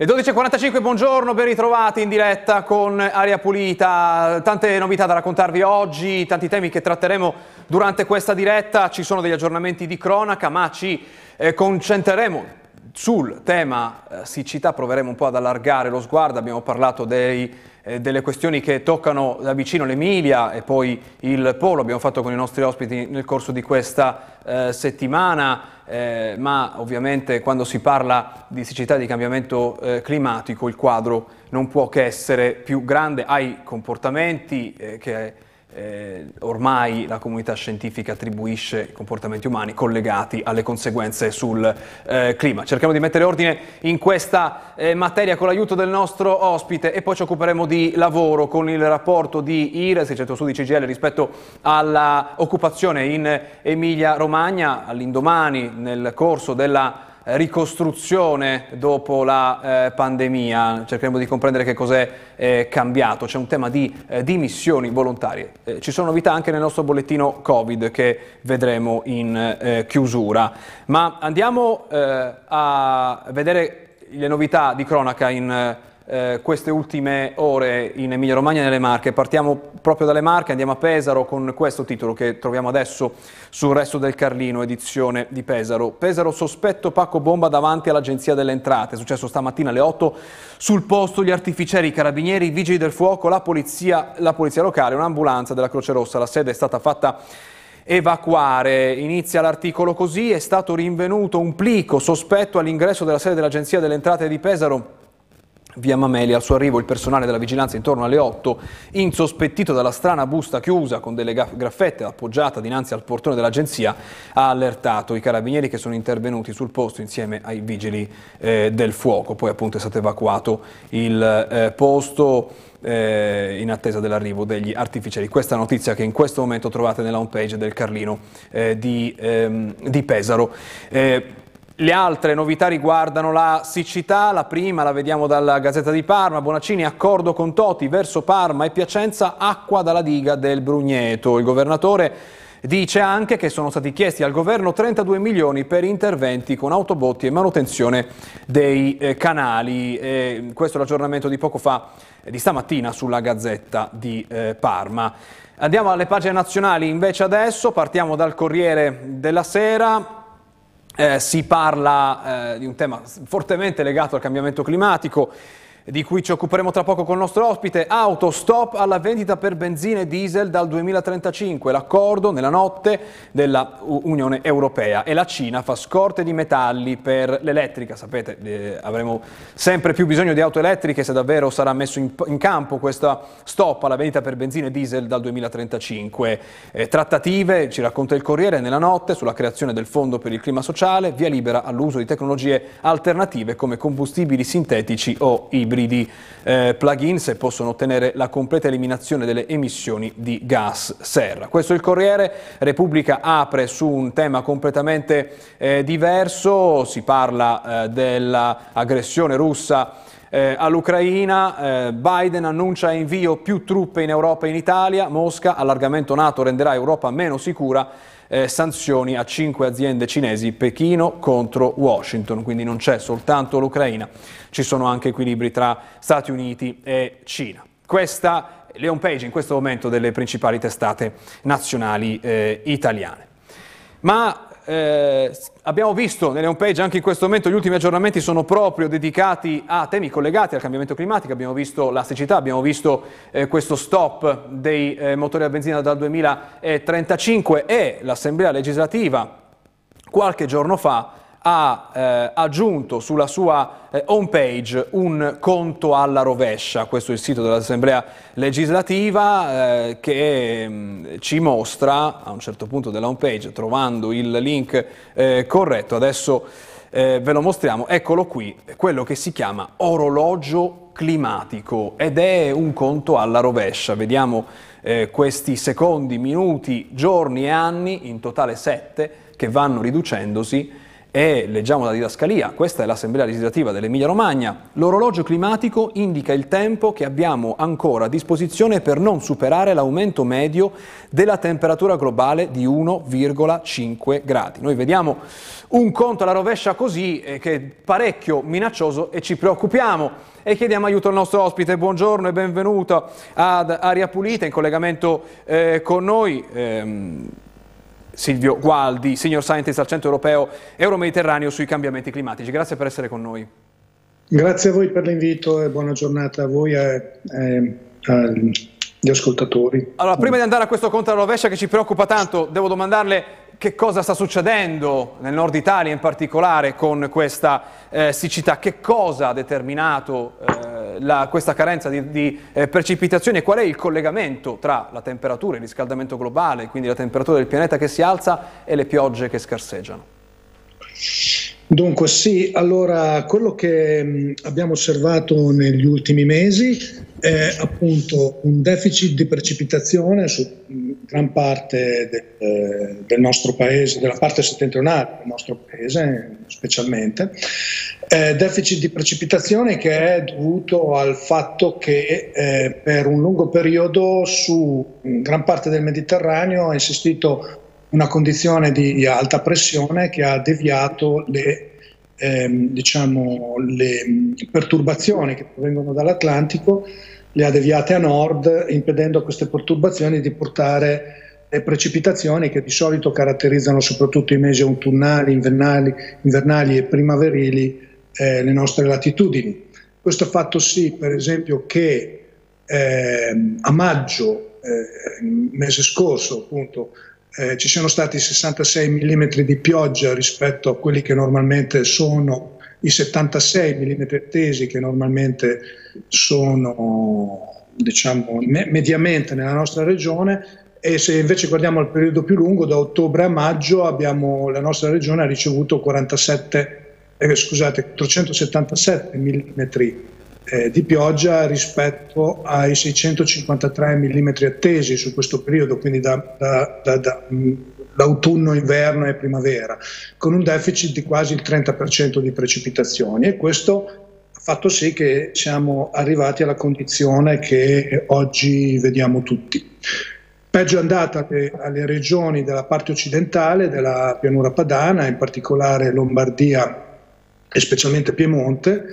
Le 12.45, buongiorno, ben ritrovati in diretta con Aria Pulita. Tante novità da raccontarvi oggi, tanti temi che tratteremo durante questa diretta. Ci sono degli aggiornamenti di cronaca, ma ci eh, concentreremo sul tema eh, siccità, proveremo un po' ad allargare lo sguardo. Abbiamo parlato dei, eh, delle questioni che toccano da vicino l'Emilia e poi il Polo. Abbiamo fatto con i nostri ospiti nel corso di questa eh, settimana eh, ma ovviamente quando si parla di siccità e di cambiamento eh, climatico il quadro non può che essere più grande, hai comportamenti eh, che eh, ormai la comunità scientifica attribuisce ai comportamenti umani collegati alle conseguenze sul eh, clima. Cerchiamo di mettere ordine in questa eh, materia con l'aiuto del nostro ospite e poi ci occuperemo di lavoro con il rapporto di IRES, il centro studi CGL, rispetto all'occupazione in Emilia Romagna all'indomani nel corso della ricostruzione dopo la eh, pandemia, cercheremo di comprendere che cos'è eh, cambiato, c'è un tema di eh, dimissioni volontarie. Eh, ci sono novità anche nel nostro bollettino Covid che vedremo in eh, chiusura, ma andiamo eh, a vedere le novità di cronaca in eh, queste ultime ore in Emilia Romagna e nelle Marche. Partiamo proprio dalle Marche, andiamo a Pesaro con questo titolo che troviamo adesso sul resto del Carlino, edizione di Pesaro. Pesaro sospetto pacco bomba davanti all'Agenzia delle Entrate. È successo stamattina alle 8 sul posto gli artificieri, i carabinieri, i vigili del fuoco, la polizia, la polizia locale, un'ambulanza della Croce Rossa. La sede è stata fatta evacuare. Inizia l'articolo così, è stato rinvenuto un plico sospetto all'ingresso della sede dell'Agenzia delle Entrate di Pesaro Via Mameli, al suo arrivo il personale della vigilanza intorno alle 8, insospettito dalla strana busta chiusa con delle graffette appoggiata dinanzi al portone dell'agenzia, ha allertato i carabinieri che sono intervenuti sul posto insieme ai vigili eh, del fuoco. Poi appunto è stato evacuato il eh, posto eh, in attesa dell'arrivo degli artificieri. Questa notizia che in questo momento trovate nella homepage del Carlino eh, di, ehm, di, Pesaro. Le altre novità riguardano la siccità, la prima la vediamo dalla Gazzetta di Parma, Bonaccini accordo con Toti verso Parma e Piacenza, acqua dalla diga del Brugneto. Il governatore dice anche che sono stati chiesti al governo 32 milioni per interventi con autobotti e manutenzione dei eh, canali. E questo è l'aggiornamento di poco fa, eh, di stamattina, sulla Gazzetta di eh, Parma. Andiamo alle pagine nazionali invece adesso, partiamo dal Corriere della Sera. Eh, si parla eh, di un tema fortemente legato al cambiamento climatico di cui ci occuperemo tra poco con il nostro ospite, auto stop alla vendita per benzina e diesel dal 2035, l'accordo nella notte dell'Unione Europea. E la Cina fa scorte di metalli per l'elettrica, sapete eh, avremo sempre più bisogno di auto elettriche se davvero sarà messo in, in campo questo stop alla vendita per benzina e diesel dal 2035. Eh, trattative, ci racconta il Corriere, nella notte sulla creazione del Fondo per il Clima Sociale, via libera all'uso di tecnologie alternative come combustibili sintetici o ibridi ibridi eh, plug-in se possono ottenere la completa eliminazione delle emissioni di gas serra. Questo è il Corriere, Repubblica apre su un tema completamente eh, diverso, si parla eh, dell'aggressione russa eh, all'Ucraina, eh, Biden annuncia invio più truppe in Europa e in Italia, Mosca, allargamento NATO renderà Europa meno sicura, eh, sanzioni a cinque aziende cinesi, Pechino contro Washington, quindi non c'è soltanto l'Ucraina, ci sono anche equilibri tra Stati Uniti e Cina. Questa è le page in questo momento delle principali testate nazionali eh, italiane. Ma eh, abbiamo visto nelle homepage anche in questo momento gli ultimi aggiornamenti sono proprio dedicati a temi collegati al cambiamento climatico, abbiamo visto la siccità, abbiamo visto eh, questo stop dei eh, motori a benzina dal 2035 e l'Assemblea legislativa qualche giorno fa ha eh, aggiunto sulla sua eh, homepage un conto alla rovescia, questo è il sito dell'Assemblea legislativa eh, che mh, mm, ci mostra a un certo punto della homepage, trovando il link eh, corretto, adesso eh, ve lo mostriamo, eccolo qui, quello che si chiama orologio climatico ed è un conto alla rovescia, vediamo eh, questi secondi, minuti, giorni e anni, in totale sette, che vanno riducendosi E leggiamo la didascalia, questa è l'Assemblea legislativa dell'Emilia Romagna. L'orologio climatico indica il tempo che abbiamo ancora a disposizione per non superare l'aumento medio della temperatura globale di 1,5 gradi. Noi vediamo un conto alla rovescia così eh, che è parecchio minaccioso e ci preoccupiamo e chiediamo aiuto al nostro ospite. Buongiorno e benvenuto ad Aria Pulita in collegamento eh, con noi. Ehm, Silvio Gualdi, Senior Scientist al Centro Europeo Euromediterraneo sui cambiamenti climatici. Grazie per essere con noi. Grazie a voi per l'invito e buona giornata a voi e agli ascoltatori. Allora, prima di andare a questo conto alla rovescia che ci preoccupa tanto, devo domandarle che cosa sta succedendo nel nord Italia in particolare con questa eh, siccità, che cosa ha determinato eh, la, questa carenza di, di eh, precipitazioni e qual è il collegamento tra la temperatura, il riscaldamento globale, quindi la temperatura del pianeta che si alza e le piogge che scarseggiano. Dunque sì, allora quello che mh, abbiamo osservato negli ultimi mesi è appunto un deficit di precipitazione su mh, gran parte de, eh, del nostro paese, della parte settentrionale del nostro paese specialmente, eh, deficit di precipitazione che è dovuto al fatto che eh, per un lungo periodo su gran parte del Mediterraneo è insistito una condizione di alta pressione che ha deviato le, ehm, diciamo, le perturbazioni che provengono dall'Atlantico, le ha deviate a nord, impedendo a queste perturbazioni di portare le precipitazioni che di solito caratterizzano soprattutto i mesi autunnali, invernali, invernali e primaverili eh, le nostre latitudini. Questo ha fatto sì, per esempio, che eh, a maggio, eh, mese scorso, appunto, eh, ci siano stati 66 mm di pioggia rispetto a quelli che normalmente sono i 76 mm attesi che normalmente sono diciamo me- mediamente nella nostra regione. E se invece guardiamo il periodo più lungo da ottobre a maggio abbiamo, la nostra regione ha ricevuto 47, eh, scusate, 477 mm eh, di pioggia rispetto ai 653 mm attesi su questo periodo, quindi da, da, da, da l'autunno, inverno e primavera, con un deficit di quasi il 30% di precipitazioni e questo ha fatto sì che siamo arrivati alla condizione che oggi vediamo tutti. Peggio è andata alle regioni della parte occidentale della pianura padana, in particolare Lombardia e specialmente Piemonte,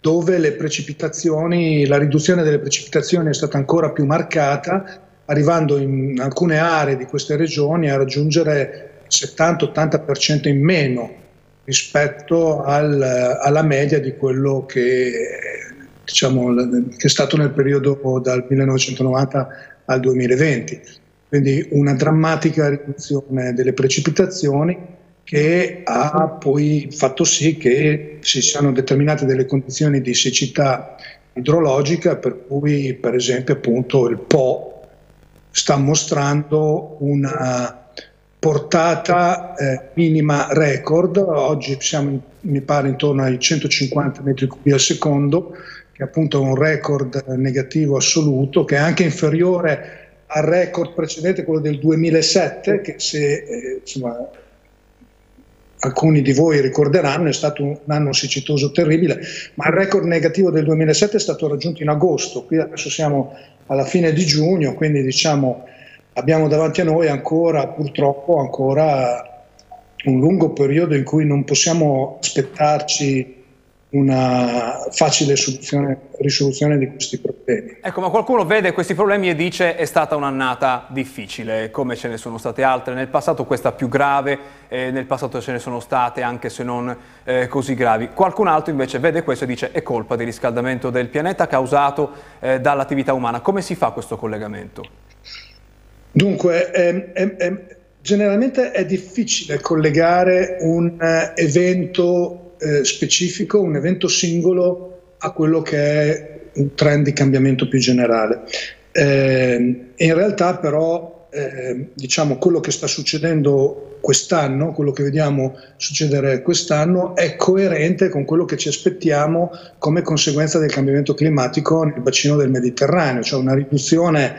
dove la riduzione delle precipitazioni è stata ancora più marcata, arrivando in alcune aree di queste regioni a raggiungere il 70-80% in meno rispetto al, alla media di quello che, diciamo, che è stato nel periodo dal 1990 al 2020. Quindi una drammatica riduzione delle precipitazioni che ha poi fatto sì che si siano determinate delle condizioni di siccità idrologica per cui per esempio appunto il Po sta mostrando una portata eh, minima record, oggi siamo mi pare intorno ai 150 metri cubi al secondo, che è appunto un record negativo assoluto, che è anche inferiore al record precedente, quello del 2007, che se eh, insomma, alcuni di voi ricorderanno, è stato un anno siccitoso terribile, ma il record negativo del 2007 è stato raggiunto in agosto, qui adesso siamo alla fine di giugno, quindi diciamo abbiamo davanti a noi ancora, purtroppo, ancora un lungo periodo in cui non possiamo aspettarci una facile risoluzione di questi problemi. Ecco, ma qualcuno vede questi problemi e dice è stata un'annata difficile, come ce ne sono state altre nel passato, questa più grave, eh, nel passato ce ne sono state anche se non eh, così gravi. Qualcun altro invece vede questo e dice è colpa del riscaldamento del pianeta causato eh, dall'attività umana. Come si fa questo collegamento? Dunque, ehm, ehm, generalmente è difficile collegare un eh, evento eh, specifico, un evento singolo a quello che è un trend di cambiamento più generale. Eh, in realtà però eh, diciamo quello che sta succedendo quest'anno, quello che vediamo succedere quest'anno è coerente con quello che ci aspettiamo come conseguenza del cambiamento climatico nel bacino del Mediterraneo, cioè una riduzione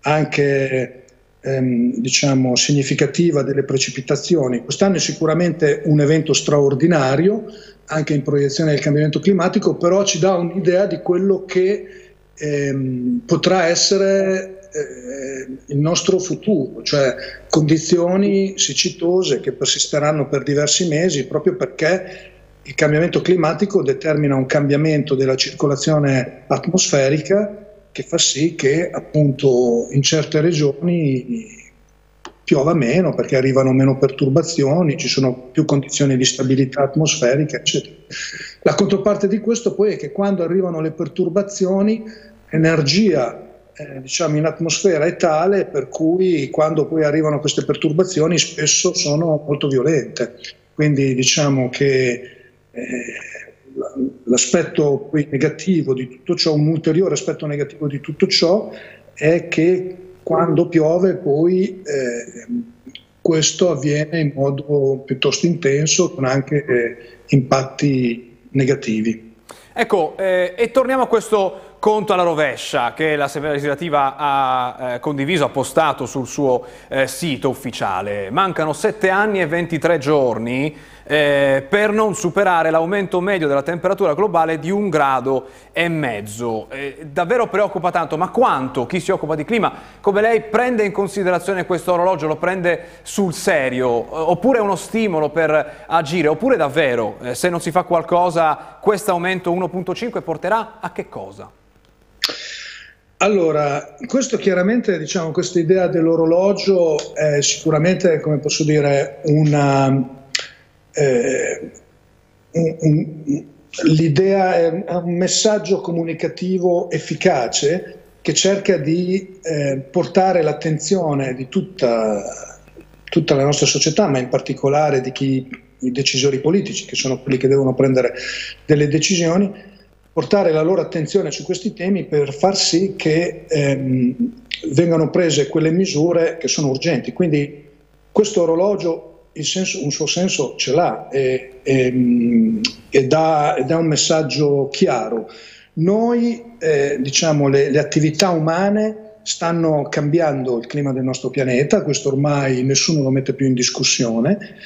anche ehm, diciamo, significativa delle precipitazioni. Quest'anno è sicuramente un evento straordinario, anche in proiezione del cambiamento climatico, però ci dà un'idea di quello che ehm, potrà essere eh, il nostro futuro, cioè condizioni siccitose che persisteranno per diversi mesi proprio perché il cambiamento climatico determina un cambiamento della circolazione atmosferica che fa sì che appunto in certe regioni piova meno perché arrivano meno perturbazioni, ci sono più condizioni di stabilità atmosferica, eccetera. La controparte di questo poi è che quando arrivano le perturbazioni, l'energia eh, diciamo in atmosfera è tale per cui quando poi arrivano queste perturbazioni spesso sono molto violente. Quindi diciamo che eh, l'aspetto negativo di tutto ciò, un ulteriore aspetto negativo di tutto ciò è che quando piove poi eh, questo avviene in modo piuttosto intenso con anche eh, impatti negativi. Ecco, eh, e torniamo a questo conto alla rovescia che l'Assemblea legislativa ha eh, condiviso, ha postato sul suo eh, sito ufficiale. Mancano 7 anni e 23 giorni eh, per non superare l'aumento medio della temperatura globale di un grado e mezzo. Eh, davvero preoccupa tanto, ma quanto chi si occupa di clima come lei prende in considerazione questo orologio, lo prende sul serio, oppure è uno stimolo per agire, oppure davvero eh, se non si fa qualcosa questo aumento 1.5 porterà a che cosa? Allora, questo chiaramente, diciamo, questa idea dell'orologio è sicuramente, come posso dire, una, eh, l'idea è un messaggio comunicativo efficace che cerca di eh, portare l'attenzione di tutta, tutta, la nostra società, ma in particolare di chi, i decisori politici, che sono quelli che devono prendere delle decisioni, portare la loro attenzione su questi temi per far sì che ehm, vengano prese quelle misure che sono urgenti. Quindi questo orologio senso, un suo senso ce l'ha e, e, dà, un messaggio chiaro. Noi, eh, diciamo, le, le attività umane stanno cambiando il clima del nostro pianeta, questo ormai nessuno lo mette più in discussione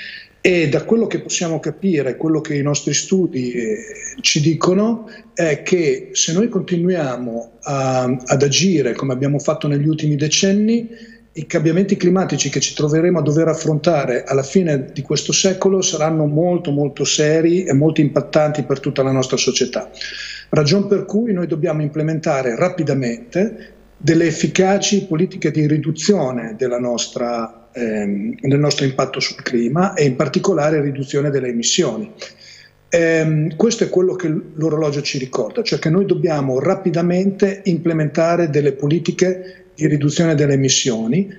e da quello che possiamo capire, quello che i nostri studi eh, ci dicono, è che se noi continuiamo a, ad agire come abbiamo fatto negli ultimi decenni, i cambiamenti climatici che ci troveremo a dover affrontare alla fine di questo secolo saranno molto molto seri e molto impattanti per tutta la nostra società. Ragion per cui noi dobbiamo implementare rapidamente delle efficaci politiche di riduzione nostra ehm, nel nostro impatto sul clima e in particolare riduzione delle emissioni. Ehm, questo è quello che l'orologio ci ricorda, cioè che noi dobbiamo rapidamente implementare delle politiche di riduzione delle emissioni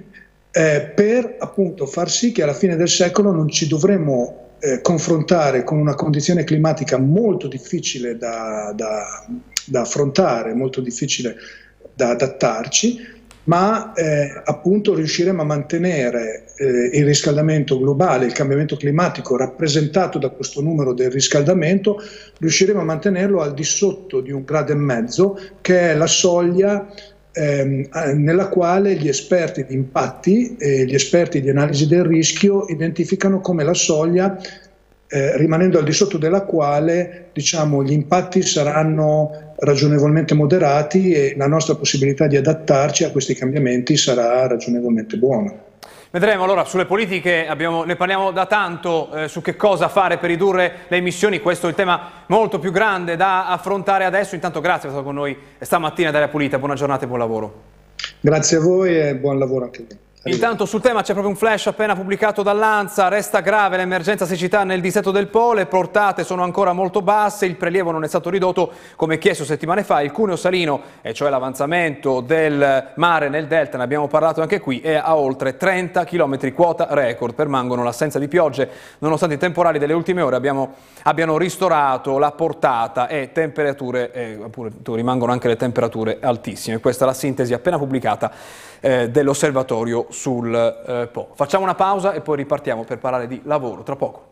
eh, per appunto far sì che alla fine del secolo non ci dovremo eh, confrontare con una condizione climatica molto difficile da, da, da affrontare, molto difficile da adattarci ma eh, appunto riusciremo a mantenere eh, il riscaldamento globale, il cambiamento climatico rappresentato da questo numero del riscaldamento, riusciremo a mantenerlo al di sotto di un grado e mezzo, che è la soglia ehm, nella quale gli esperti di impatti e gli esperti di analisi del rischio identificano come la soglia eh, rimanendo al di sotto della quale diciamo, gli impatti saranno ragionevolmente moderati e la nostra possibilità di adattarci a questi cambiamenti sarà ragionevolmente buona. Vedremo allora sulle politiche, abbiamo, ne parliamo da tanto eh, su che cosa fare per ridurre le emissioni, questo è il tema molto più grande da affrontare adesso. Intanto grazie per essere con noi stamattina ad Aria Pulita, buona giornata e buon lavoro. Grazie a voi e buon lavoro anche a voi. Intanto sul tema c'è proprio un flash appena pubblicato dall'Anza, resta grave l'emergenza siccità nel distretto del Po, le portate sono ancora molto basse, il prelievo non è stato ridotto come chiesto settimane fa, il cuneo salino, e cioè l'avanzamento del mare nel delta, ne abbiamo parlato anche qui, è a oltre 30 km, quota record, permangono l'assenza di piogge, nonostante i temporali delle ultime ore abbiamo, abbiano ristorato la portata e temperature, eh, rimangono anche le temperature altissime, questa è la sintesi appena pubblicata eh, dell'osservatorio sul eh, Po. Facciamo una pausa e poi ripartiamo per parlare di lavoro tra poco.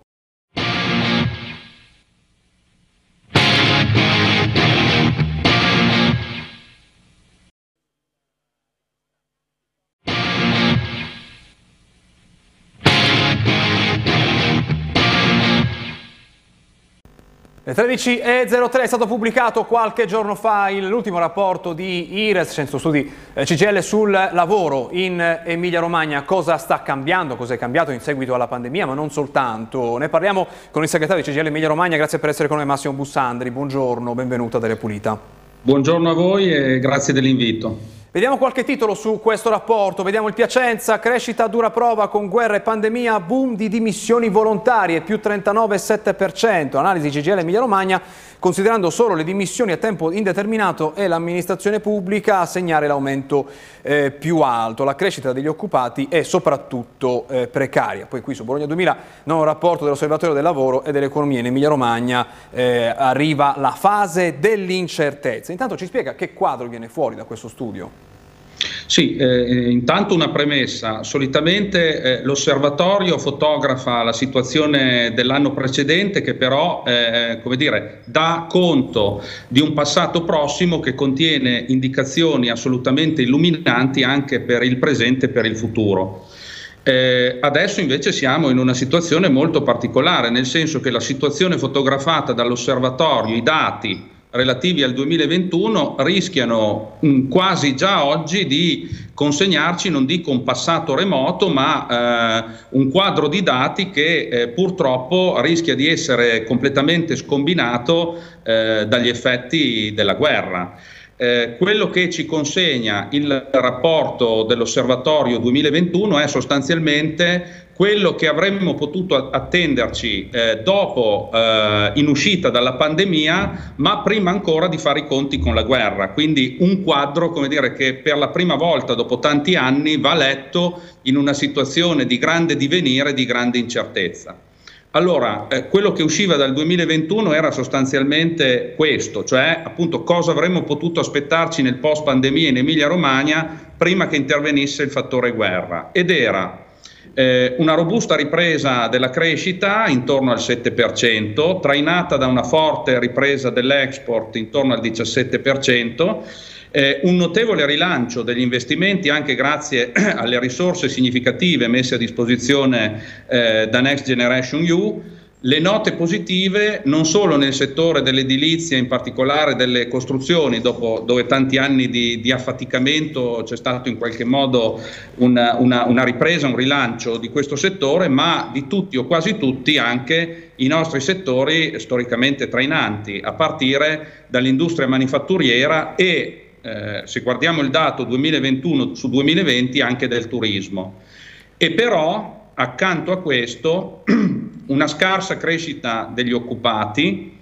Le 13.03 è stato pubblicato qualche giorno fa l'ultimo rapporto di IRES, Centro Studi eh, CGL, sul lavoro in Emilia Romagna. Cosa sta cambiando, cosa è cambiato in seguito alla pandemia, ma non soltanto. Ne parliamo con il segretario di CGL Emilia Romagna, grazie per essere con noi Massimo Bussandri. Buongiorno, benvenuto a Delle Pulita. Buongiorno a voi e grazie dell'invito. Vediamo qualche titolo su questo rapporto, vediamo il Piacenza, crescita a dura prova con guerra e pandemia, boom di dimissioni volontarie, più 39,7%, analisi CGL Emilia Romagna, considerando solo le dimissioni a tempo indeterminato e l'amministrazione pubblica a segnare l'aumento eh, più alto, la crescita degli occupati è soprattutto eh, precaria. Poi qui su Bologna 2000, nuovo rapporto dell'Osservatorio del Lavoro e dell'Economia in Emilia Romagna, eh, arriva la fase dell'incertezza. Intanto ci spiega che quadro viene fuori da questo studio? Sì, eh, intanto una premessa. Solitamente eh, l'osservatorio fotografa la situazione dell'anno precedente che però eh, come dire, dà conto di un passato prossimo che contiene indicazioni assolutamente illuminanti anche per il presente e per il futuro. Eh, adesso invece siamo in una situazione molto particolare, nel senso che la situazione fotografata dall'osservatorio, i dati, relativi al 2021 rischiano mh, mm, quasi già oggi di consegnarci, non dico un passato remoto, ma eh, un quadro di dati che eh, purtroppo rischia di essere completamente scombinato eh, dagli effetti della guerra. Eh, quello che ci consegna il rapporto dell'Osservatorio 2021 è sostanzialmente quello che avremmo potuto attenderci eh, dopo eh, in uscita dalla pandemia, ma prima ancora di fare i conti con la guerra. Quindi un quadro, come dire, che per la prima volta dopo tanti anni va letto in una situazione di grande divenire, di grande incertezza. Allora, eh, quello che usciva dal 2021 era sostanzialmente questo, cioè appunto cosa avremmo potuto aspettarci nel post pandemia in Emilia Romagna prima che intervenisse il fattore guerra. Ed era eh, una robusta ripresa della crescita intorno al 7%, trainata da una forte ripresa dell'export intorno al 17%, eh, un notevole rilancio degli investimenti anche grazie alle risorse significative messe a disposizione eh, da Next Generation EU le note positive non solo nel settore dell'edilizia, in particolare delle costruzioni, dopo, dove tanti anni di, di, affaticamento c'è stato in qualche modo una, una, una, ripresa, un rilancio di questo settore, ma di tutti o quasi tutti anche i nostri settori storicamente trainanti, a partire dall'industria manifatturiera e, eh, se guardiamo il dato 2021 su 2020, anche del turismo. E però, accanto a questo, una scarsa crescita degli occupati,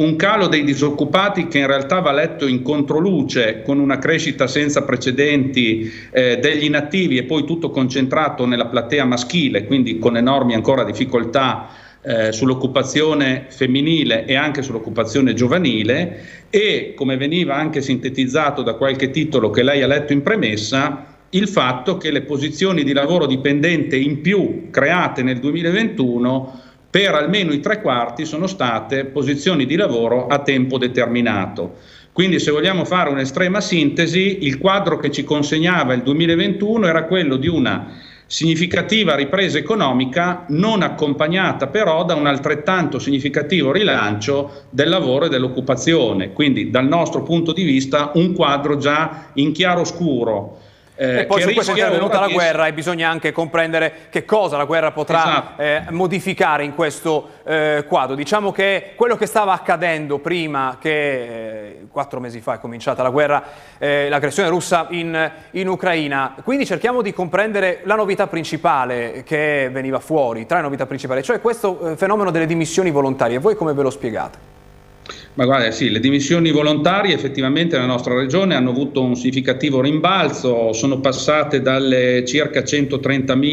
un calo dei disoccupati che in realtà va letto in controluce con una crescita senza precedenti eh, degli inattivi e poi tutto concentrato nella platea maschile, quindi con enormi ancora difficoltà eh, sull'occupazione femminile e anche sull'occupazione giovanile e, come veniva anche sintetizzato da qualche titolo che lei ha letto in premessa, il fatto che le posizioni di lavoro dipendente in più create nel 2021 per almeno i tre quarti sono state posizioni di lavoro a tempo determinato. Quindi se vogliamo fare un'estrema sintesi, il quadro che ci consegnava il 2021 era quello di una significativa ripresa economica non accompagnata però da un altrettanto significativo rilancio del lavoro e dell'occupazione. Quindi dal nostro punto di vista un quadro già in chiaro scuro eh, e poi su questo è intervenuta la guerra e bisogna anche comprendere che cosa la guerra potrà esatto. eh, modificare in questo eh, quadro. Diciamo che quello che stava accadendo prima che eh, quattro mesi fa è cominciata la guerra, eh, l'aggressione russa in, in, Ucraina, quindi cerchiamo di comprendere la novità principale che veniva fuori, tre novità principali, cioè questo eh, fenomeno delle dimissioni volontarie. Voi come ve lo spiegate? Ma guarda, sì, le dimissioni volontarie effettivamente nella nostra regione hanno avuto un significativo rimbalzo, sono passate circa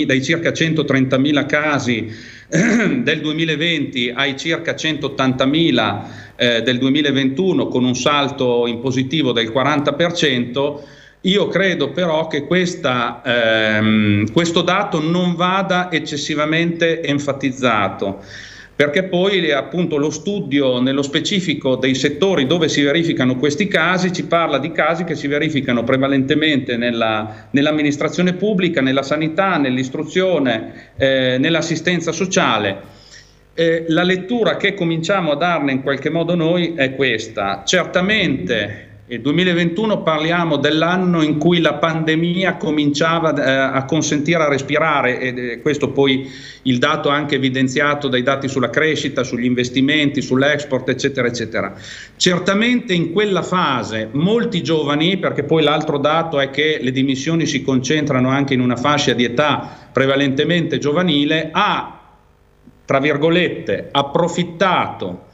dai circa 130.000 casi del 2020 ai circa 180.000 eh, del 2021 con un salto in positivo del 40%. Io credo però che questa, ehm, questo dato non vada eccessivamente enfatizzato perché poi appunto lo studio nello specifico dei settori dove si verificano questi casi ci parla di casi che si verificano prevalentemente nella, nell'amministrazione pubblica, nella sanità, nell'istruzione, eh, nell'assistenza sociale eh, la lettura che cominciamo a darne in qualche modo noi è questa. Certamente nel 2021 parliamo dell'anno in cui la pandemia cominciava eh, a consentire a respirare e eh, questo poi il dato anche evidenziato dai dati sulla crescita, sugli investimenti, sull'export, eccetera, eccetera. Certamente in quella fase molti giovani, perché poi l'altro dato è che le dimissioni si concentrano anche in una fascia di età prevalentemente giovanile, ha, tra virgolette, approfittato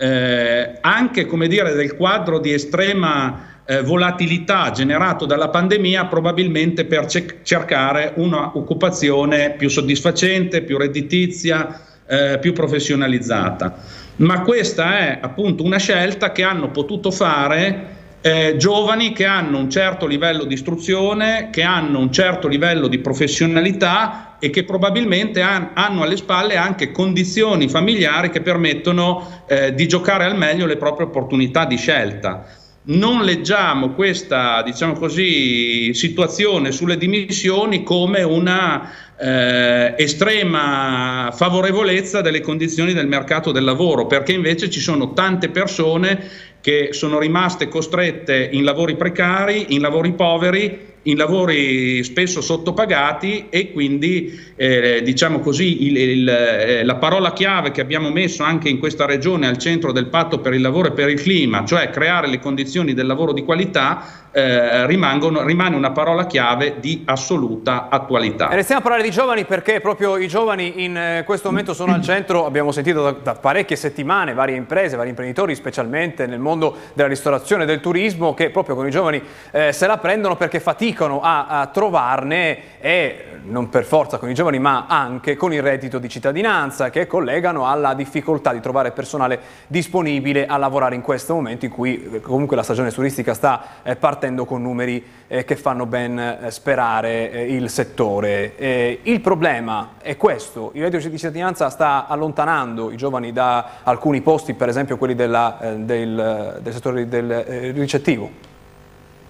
eh, anche come dire, del quadro di estrema eh, volatilità generato dalla pandemia probabilmente per ce- cercare un'occupazione più soddisfacente, più redditizia, eh, più professionalizzata. Ma questa è appunto una scelta che hanno potuto fare eh, giovani che hanno un certo livello di istruzione, che hanno un certo livello di professionalità e che probabilmente han, hanno alle spalle anche condizioni familiari che permettono eh, di giocare al meglio le proprie opportunità di scelta. Non leggiamo questa diciamo così, situazione sulle dimissioni come una eh, estrema favorevolezza delle condizioni del mercato del lavoro, perché invece ci sono tante persone che sono rimaste costrette in lavori precari, in lavori poveri in lavori spesso sottopagati e quindi eh, diciamo così il, il, eh, la parola chiave che abbiamo messo anche in questa regione al centro del patto per il lavoro e per il clima, cioè creare le condizioni del lavoro di qualità, eh, rimane una parola chiave di assoluta attualità. E restiamo a parlare di giovani perché proprio i giovani in eh, questo momento sono al centro, abbiamo sentito da, da, parecchie settimane varie imprese, vari imprenditori, specialmente nel mondo della ristorazione e del turismo, che proprio con i giovani eh, se la prendono perché faticano a, a trovarne e non per forza con i giovani ma anche con il reddito di cittadinanza che collegano alla difficoltà di trovare personale disponibile a lavorare in questo momento in cui eh, comunque la stagione turistica sta eh, partendo con numeri eh, che fanno ben eh, sperare eh, il settore. Eh, il problema è questo, il reddito di cittadinanza sta allontanando i giovani da alcuni posti, per esempio quelli della, del, del settore del ricettivo.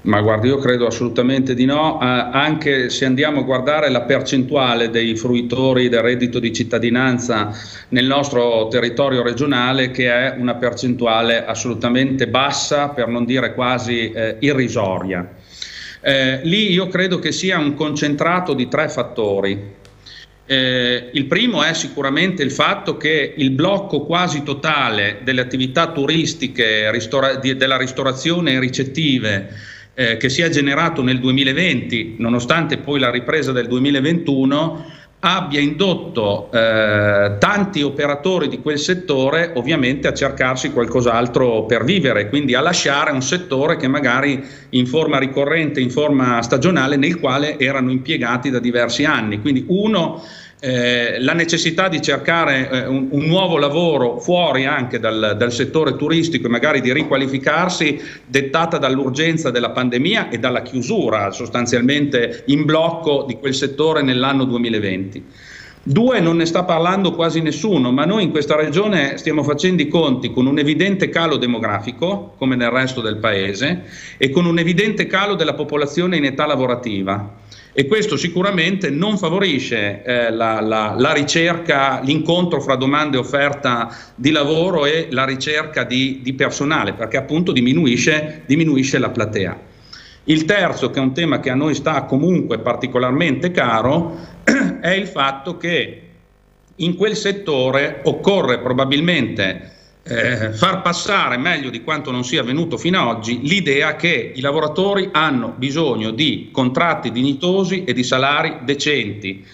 Ma guarda, io credo assolutamente di no, eh, anche se andiamo a guardare la percentuale dei fruitori del reddito di cittadinanza nel nostro territorio regionale, che è una percentuale assolutamente bassa, per non dire quasi eh, irrisoria. Eh, lì io credo che sia un concentrato di tre fattori. Eh, il primo è sicuramente il fatto che il blocco quasi totale delle attività turistiche, ristora- di, della ristorazione e ricettive, eh, che si è generato nel 2020, nonostante poi la ripresa del 2021, abbia indotto eh, tanti operatori di quel settore ovviamente a cercarsi qualcos'altro per vivere, quindi a lasciare un settore che magari in forma ricorrente, in forma stagionale, nel quale erano impiegati da diversi anni. Quindi uno eh, la necessità di cercare eh, un, un, nuovo lavoro fuori anche dal, dal, settore turistico e magari di riqualificarsi, dettata dall'urgenza della pandemia e dalla chiusura sostanzialmente in blocco di quel settore nell'anno 2020. Due, non ne sta parlando quasi nessuno, ma noi in questa regione stiamo facendo i conti con un evidente calo demografico, come nel resto del paese, e con un evidente calo della popolazione in età lavorativa e questo sicuramente non favorisce eh, la, la, la, ricerca, l'incontro fra domanda e offerta di lavoro e la ricerca di, di personale, perché appunto diminuisce, diminuisce la platea. Il terzo, che è un tema che a noi sta comunque particolarmente caro, è il fatto che in quel settore occorre probabilmente eh, far passare meglio di quanto non sia avvenuto fino ad oggi l'idea che i lavoratori hanno bisogno di contratti dignitosi e di salari decenti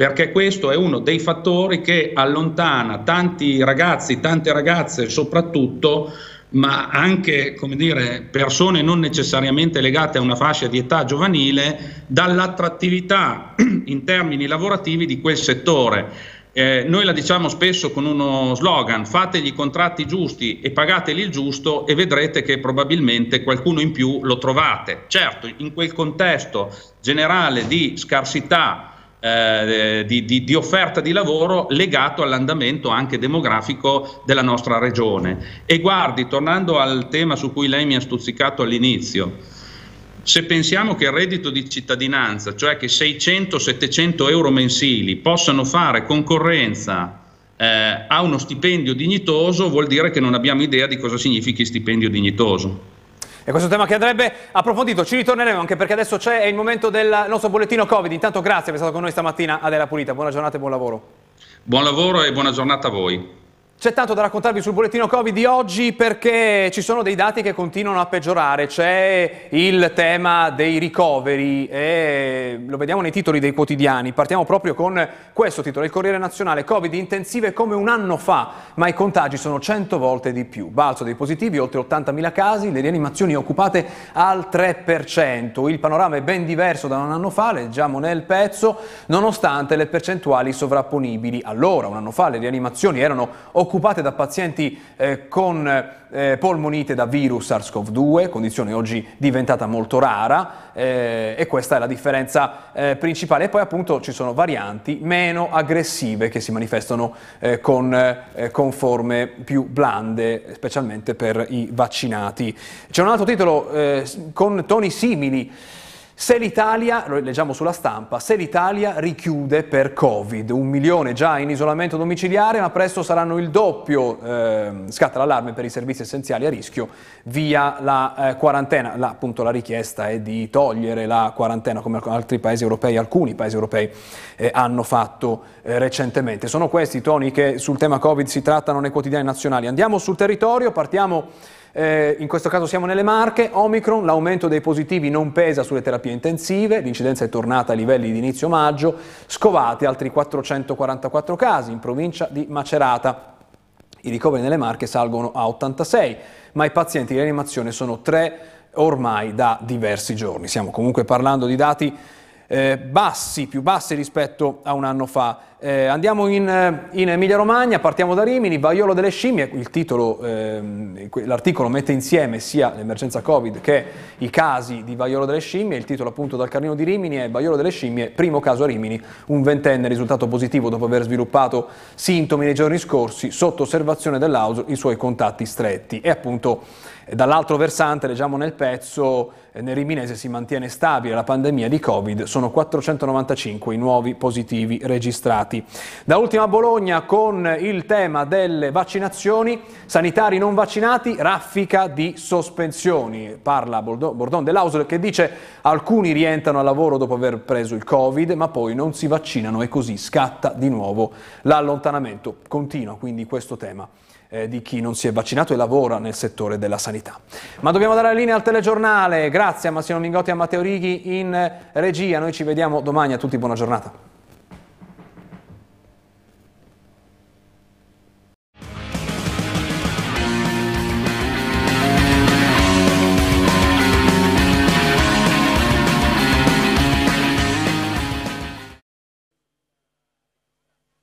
perché questo è uno dei fattori che allontana tanti ragazzi, tante ragazze soprattutto, ma anche dire, persone non necessariamente legate a una fascia di età giovanile, dall'attrattività in termini lavorativi di quel settore eh, noi la diciamo spesso con uno slogan, fategli i contratti giusti e pagateli il giusto e vedrete che probabilmente qualcuno in più lo trovate. Certo, in quel contesto generale di scarsità eh, di, di, di, offerta di lavoro legato all'andamento anche demografico della nostra regione. E guardi, tornando al tema su cui lei mi ha stuzzicato all'inizio, se pensiamo che il reddito di cittadinanza, cioè che 600-700 euro mensili, possano fare concorrenza eh, ha uno stipendio dignitoso, vuol dire che non abbiamo idea di cosa significhi stipendio dignitoso. E questo tema che andrebbe approfondito, ci ritorneremo anche perché adesso c'è il momento del nostro bollettino Covid. Intanto grazie per essere stato con noi stamattina Adela Pulita, buona giornata e buon lavoro. Buon lavoro e buona giornata a voi. C'è tanto da raccontarvi sul bollettino Covid di oggi perché ci sono dei dati che continuano a peggiorare. C'è il tema dei ricoveri e lo vediamo nei titoli dei quotidiani. Partiamo proprio con questo titolo, il Corriere Nazionale. Covid intensive come un anno fa, ma i contagi sono 100 volte di più. Balzo dei positivi, oltre 80.000 casi, le rianimazioni occupate al 3%. Il panorama è ben diverso da un anno fa, leggiamo nel pezzo, nonostante le percentuali sovrapponibili. Allora, un anno fa le rianimazioni erano occupate occupate da pazienti eh, con eh, polmonite da virus SARS-CoV-2, condizione oggi diventata molto rara eh, e questa è la differenza eh, principale. E poi appunto ci sono varianti meno aggressive che si manifestano eh, con, eh, con, forme più blande, specialmente per i vaccinati. C'è un altro titolo con toni simili. Se l'Italia, lo leggiamo sulla stampa, se l'Italia richiude per Covid, un milione già in isolamento domiciliare, ma presto saranno il doppio, eh, scatta l'allarme per i servizi essenziali a rischio via la eh, quarantena. La, appunto la richiesta è di togliere la quarantena come altri paesi europei, alcuni paesi europei eh, hanno fatto eh, recentemente. Sono questi i toni che sul tema Covid si trattano nei quotidiani nazionali. Andiamo sul territorio, partiamo eh, in questo caso siamo nelle Marche, Omicron, l'aumento dei positivi non pesa sulle terapie intensive, l'incidenza è tornata ai livelli di inizio maggio, scovati altri 444 casi in provincia di Macerata. I ricoveri nelle Marche salgono a 86, ma i pazienti di rianimazione sono 3 ormai da diversi giorni. Stiamo comunque parlando di dati eh, bassi, più bassi rispetto a un anno fa. Eh, andiamo in, in Emilia Romagna, partiamo da Rimini, Vaiolo delle scimmie, titolo, ehm, l'articolo mette insieme sia l'emergenza Covid che i casi di Vaiolo delle scimmie, il titolo appunto dal Carnino di Rimini è Vaiolo delle scimmie, primo caso a Rimini, un ventenne risultato positivo dopo aver sviluppato sintomi nei giorni scorsi, sotto osservazione dell'AUSO i suoi contatti stretti e appunto dall'altro versante leggiamo nel pezzo nel Riminese si mantiene stabile la pandemia di Covid, sono 495 i nuovi positivi registrati. Da ultima Bologna con il tema delle vaccinazioni, sanitari non vaccinati, raffica di sospensioni. Parla Bordon dell'Ausel che dice alcuni rientrano al lavoro dopo aver preso il Covid, ma poi non si vaccinano e così scatta di nuovo l'allontanamento. Continua quindi questo tema eh, di chi non si è vaccinato e lavora nel settore della sanità. Ma dobbiamo dare la linea al telegiornale. Grazie a Massimo Mingotti e a Matteo Righi in regia. Noi ci vediamo domani. A tutti buona giornata.